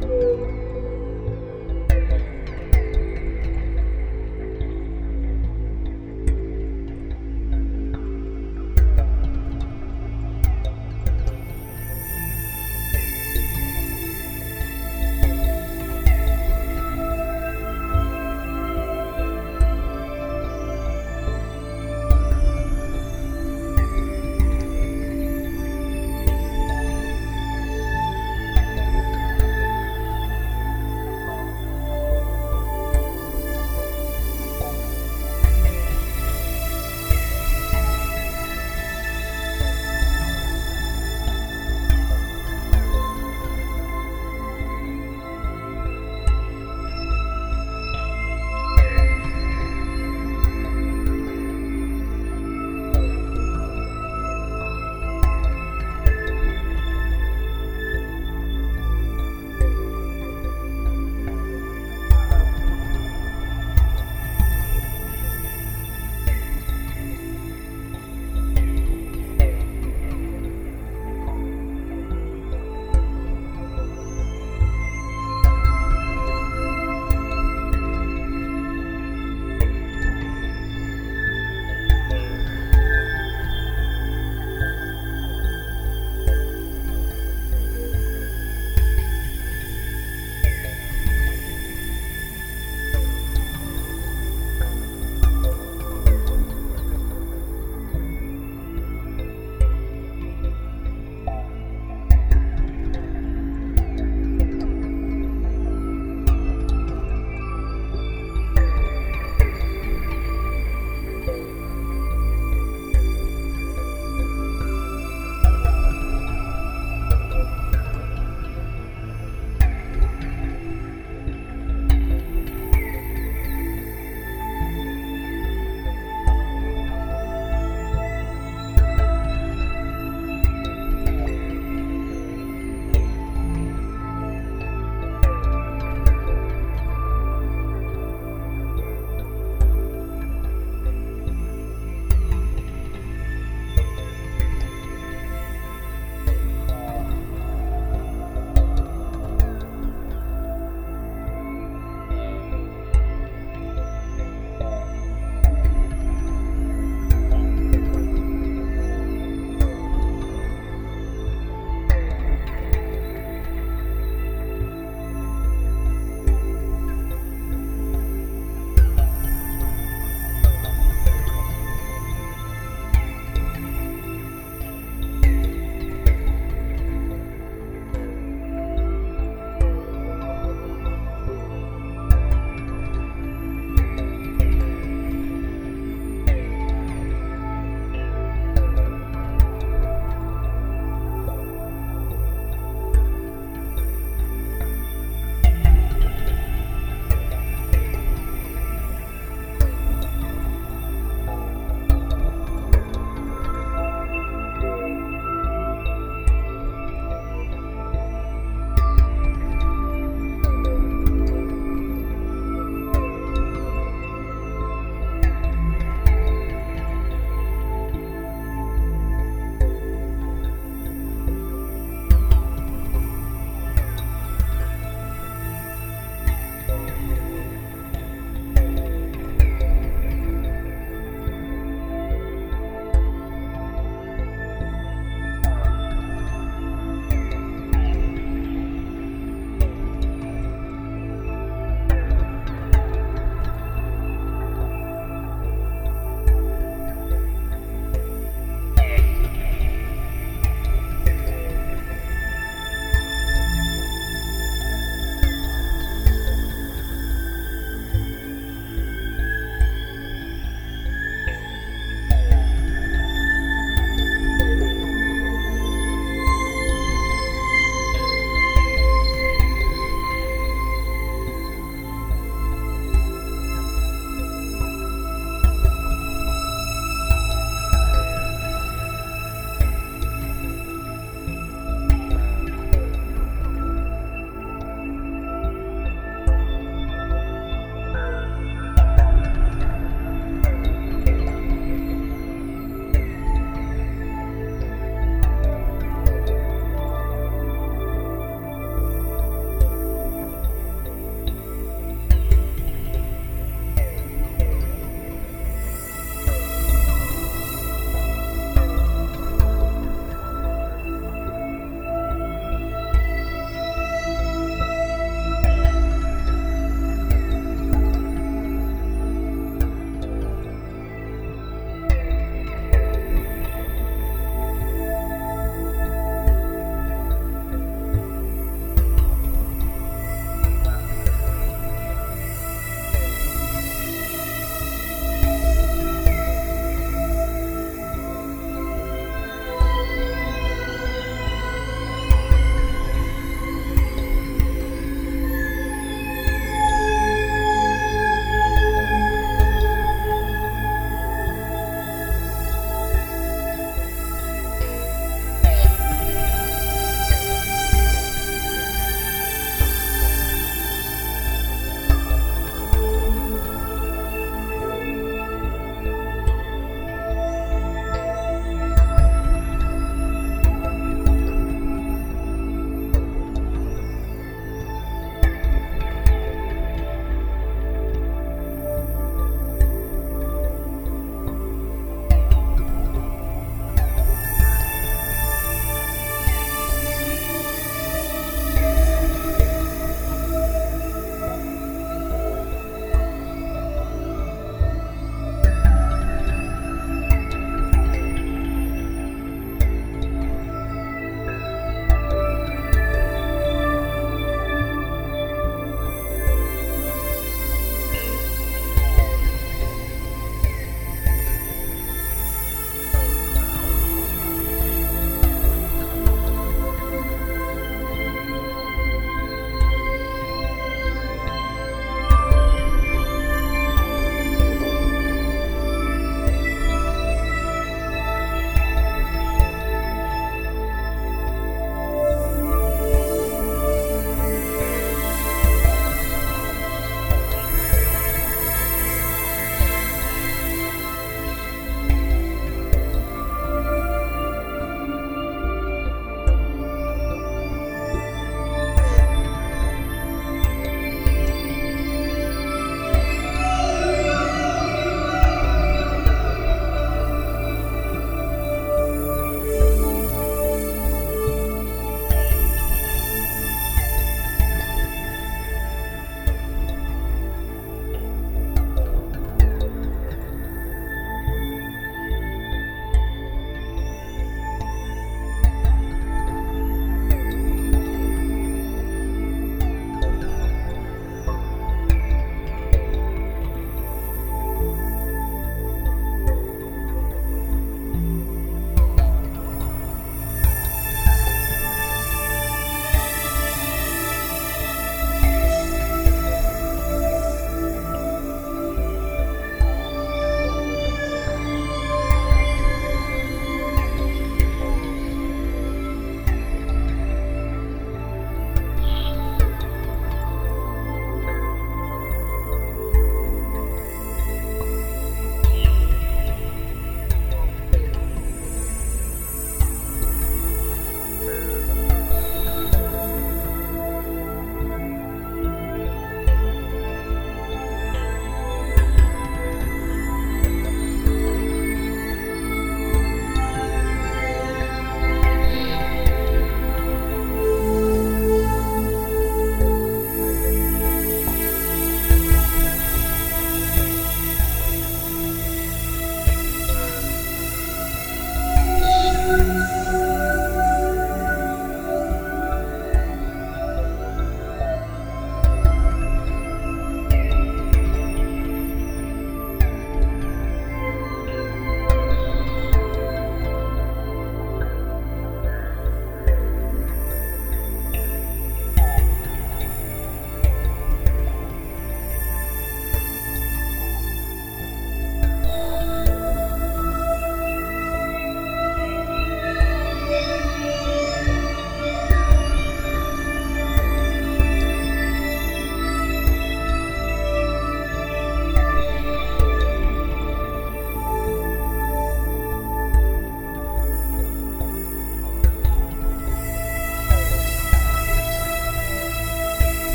Música